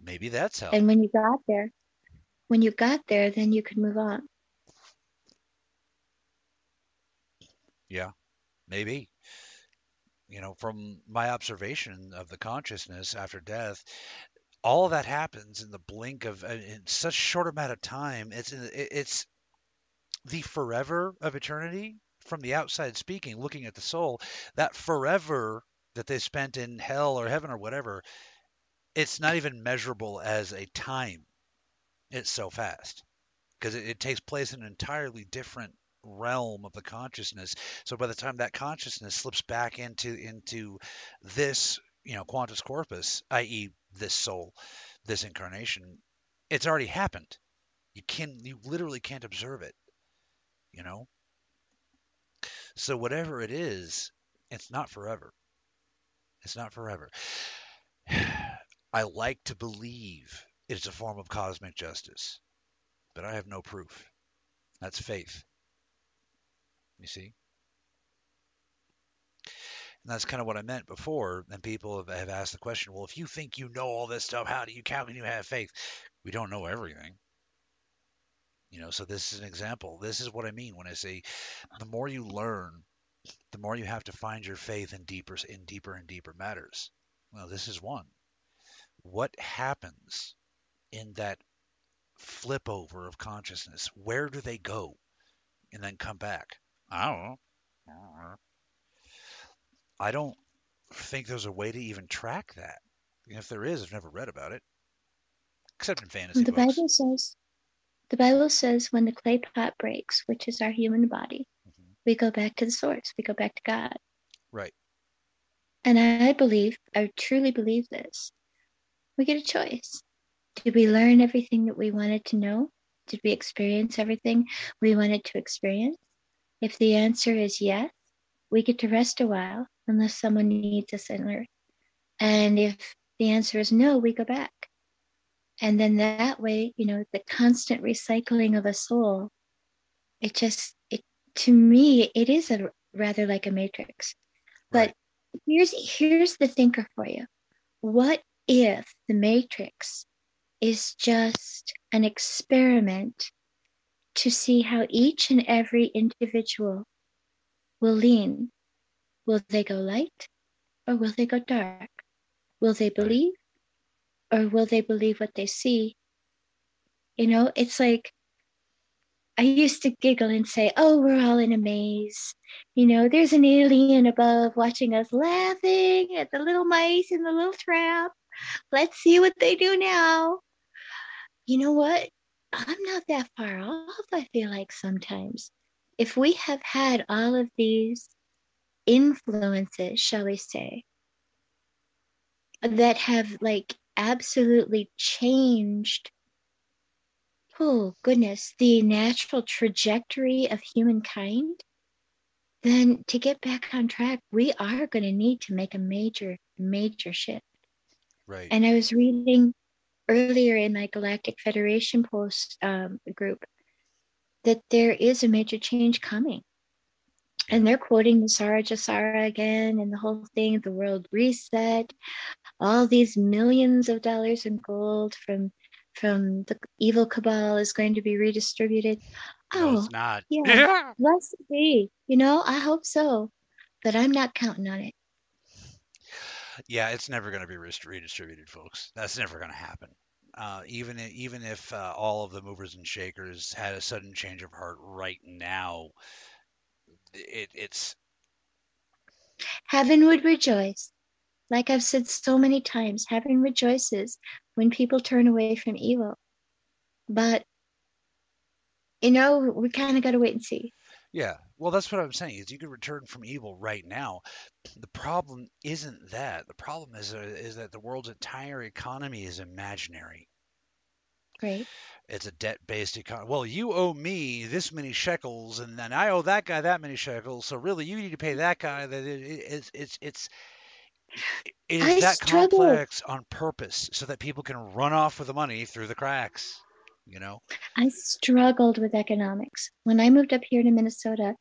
Maybe that's hell. And when you got there, when you got there, then you could move on. Yeah, maybe. You know, from my observation of the consciousness after death, all that happens in the blink of uh, in such short amount of time. It's it's the forever of eternity from the outside speaking, looking at the soul. That forever that they spent in hell or heaven or whatever, it's not even measurable as a time. It's so fast because it, it takes place in an entirely different realm of the consciousness. So by the time that consciousness slips back into into this, you know, quantus corpus, i.e., this soul, this incarnation, it's already happened. You can you literally can't observe it. You know. So whatever it is, it's not forever. It's not forever. I like to believe it's a form of cosmic justice, but I have no proof. That's faith. You see? And that's kind of what I meant before. And people have, have asked the question, well, if you think you know all this stuff, how do you how can you have faith? We don't know everything. You know, so this is an example. This is what I mean when I say the more you learn, the more you have to find your faith in deeper in deeper and deeper matters. Well, this is one. What happens in that flip over of consciousness? Where do they go and then come back? I don't know. I don't know. I don't think there's a way to even track that. And if there is, I've never read about it, except in fantasy the books. Bible says, the Bible says when the clay pot breaks, which is our human body, Mhm. we go back to the source. We go back to God. Right. And I believe, I truly believe this. We get a choice. Did we learn everything that we wanted to know? Did we experience everything we wanted to experience? If the answer is yes, we get to rest a while unless someone needs us on earth. And if the answer is no, we go back. And then that way, you know, the constant recycling of a soul, it just, it to me, it is a rather like a matrix. But Right. here's here's the thinker for you. What if the matrix is just an experiment to see how each and every individual will lean? Will they go light or will they go dark? Will they believe or will they believe what they see? You know, it's like I used to giggle and say, Oh, we're all in a maze. You know, there's an alien above watching us laughing at the little mice in the little trap. Let's see what they do now. You know what? I'm not that far off, I feel like sometimes. If we have had all of these influences, shall we say, that have like absolutely changed oh goodness the natural trajectory of humankind then to get back on track we are going to need to make a major major shift Right. and i was reading earlier in my galactic federation post um, group that there is a major change coming and they're quoting the NESARA GESARA again and the whole thing, the world reset, all these millions of dollars in gold from from the evil cabal is going to be redistributed. no, Oh, it's not. yeah. blessed be. You know, I hope so, but I'm not counting on it. Yeah, it's never going to be redistributed, folks. That's never going to happen. Uh, even if, even if uh, all of the movers and shakers had a sudden change of heart right now, it, it's heaven would rejoice. Like I've said so many times, heaven rejoices when people turn away from evil. But you know, we kind of got to wait and see. Yeah, well, that's what I'm saying. Is you can return from evil right now. The problem isn't that. The problem is uh, is that the world's entire economy is imaginary. Right. It's a debt-based economy. Well, you owe me this many shekels, and then I owe that guy that many shekels. So really, you need to pay that guy. That it, it, it's it's it's it is that struggle. complex on purpose, so that people can run off with the money through the cracks you know i struggled with economics when i moved up here to minnesota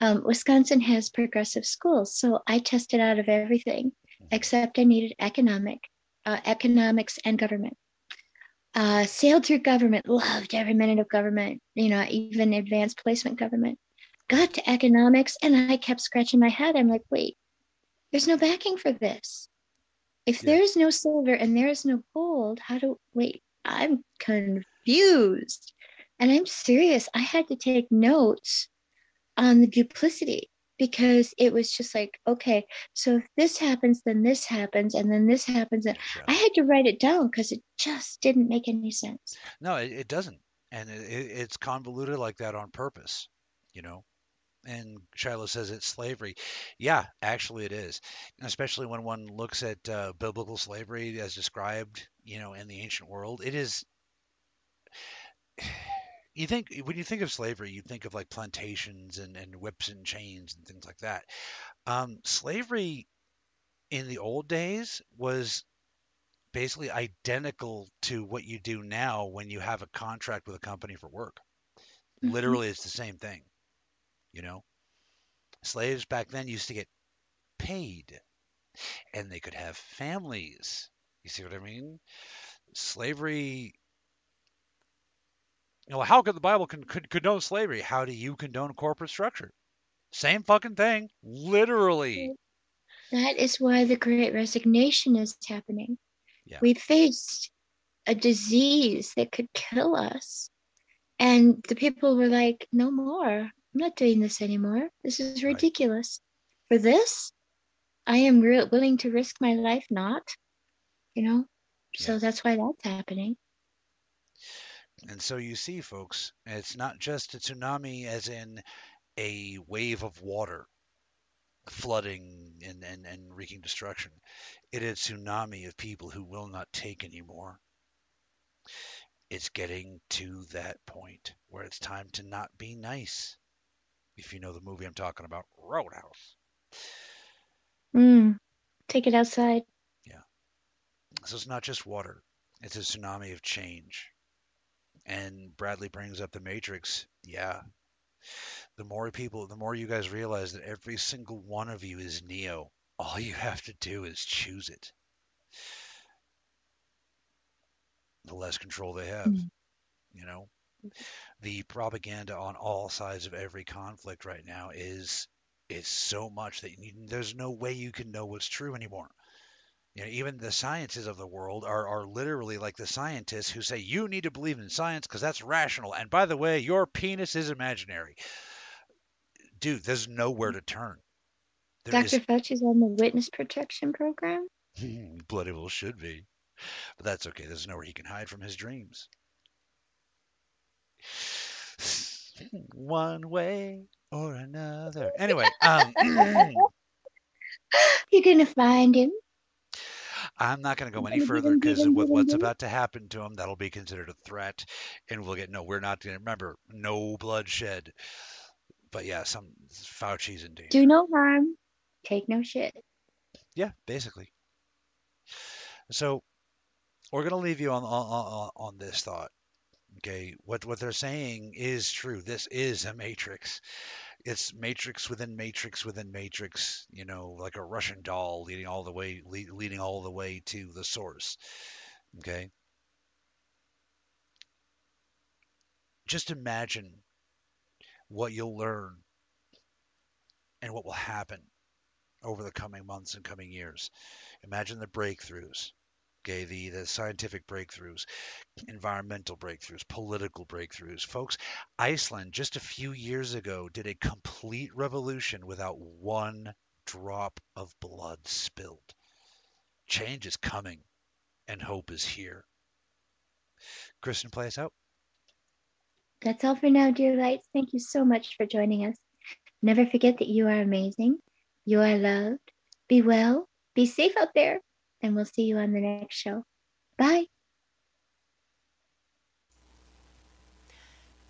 um, wisconsin has progressive schools so i tested out of everything mm-hmm. except i needed economic uh, economics and government uh, sailed through government loved every minute of government you know even advanced placement government got to economics and i kept scratching my head i'm like wait there's no backing for this if yeah. there is no silver and there is no gold how do wait i'm confused confused. And I'm serious. I had to take notes on the duplicity because it was just like, okay, so if this happens, then this happens, and then this happens. And. I had to write it down because it just didn't make any sense. No, it, it doesn't. And it, it's convoluted like that on purpose, you know? and Shiloh says it's slavery. Yeah, actually it is, especially when one looks at uh, biblical slavery as described, you know, in the ancient world. It is you think when you think of slavery, you think of like plantations and, and whips and chains and things like that. Um, slavery in the old days was basically identical to what you do now when you have a contract with a company for work. Mm-hmm. Literally, it's the same thing. You know, slaves back then used to get paid, and they could have families. You see what I mean? Slavery you know, how could the Bible con- could condone slavery? How do you condone corporate structure? Same fucking thing, literally. That is why the Great Resignation is happening. Yeah. We faced a disease that could kill us, and the people were like, "No more. I'm not doing this anymore. This is ridiculous. Right. For this, I am re- willing to risk my life not." You know, so that's why that's happening. And so you see, folks, it's not just a tsunami as in a wave of water flooding and, and, and wreaking destruction. It is a tsunami of people who will not take anymore. It's getting to that point where it's time to not be nice. If you know the movie I'm talking about, Roadhouse. Mm, take it outside. Yeah. So it's not just water, it's a tsunami of change. And Bradley brings up the Matrix. Yeah. The more people, the more you guys realize that every single one of you is Neo. All you have to do is choose it. The less control they have, mm-hmm. you know. The propaganda on all sides of every conflict right now is is so much that you, there's no way you can know what's true anymore. You know, even the sciences of the world are, are literally like the scientists who say you need to believe in science because that's rational. And by the way, your penis is imaginary. Dude, there's nowhere to turn. There Dr. Is... Fauci's on the witness protection program. Bloody well should be. But that's okay. There's nowhere he can hide from his dreams. One way or another. Anyway, um, you're gonna find him I'm not going to go any further because with what's about to happen to him, that'll be considered a threat, and we'll get no. We're not going to remember no bloodshed. But yeah, some Fauci's in danger. Do no harm, take no shit. Yeah, basically. So we're going to leave you on, on on this thought. Okay, what what they're saying is true. This is a matrix it's matrix within matrix within matrix you know like a russian doll leading all the way lead, leading all the way to the source okay just imagine what you'll learn and what will happen over the coming months and coming years. Imagine the breakthroughs, okay, the, the scientific breakthroughs, environmental breakthroughs, political breakthroughs. Folks, Iceland just a few years ago did a complete revolution without one drop of blood spilled. Change is coming, and hope is here. Kristin, play us out. That's all for now, dear lights. Thank you so much for joining us. Never forget that you are amazing. You are loved. Be well. Be safe out there. And we'll see you on the next show. Bye.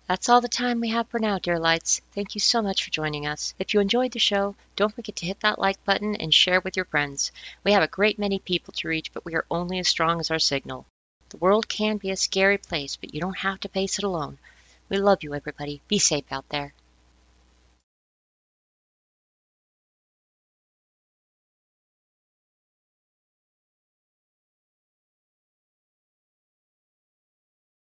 That's all the time we have for now, dear lights. Thank you so much for joining us. If you enjoyed the show, don't forget to hit that like button and share with your friends. We have a great many people to reach, but we are only as strong as our signal. The world can be a scary place, but you don't have to face it alone. We love you, everybody. Be safe out there.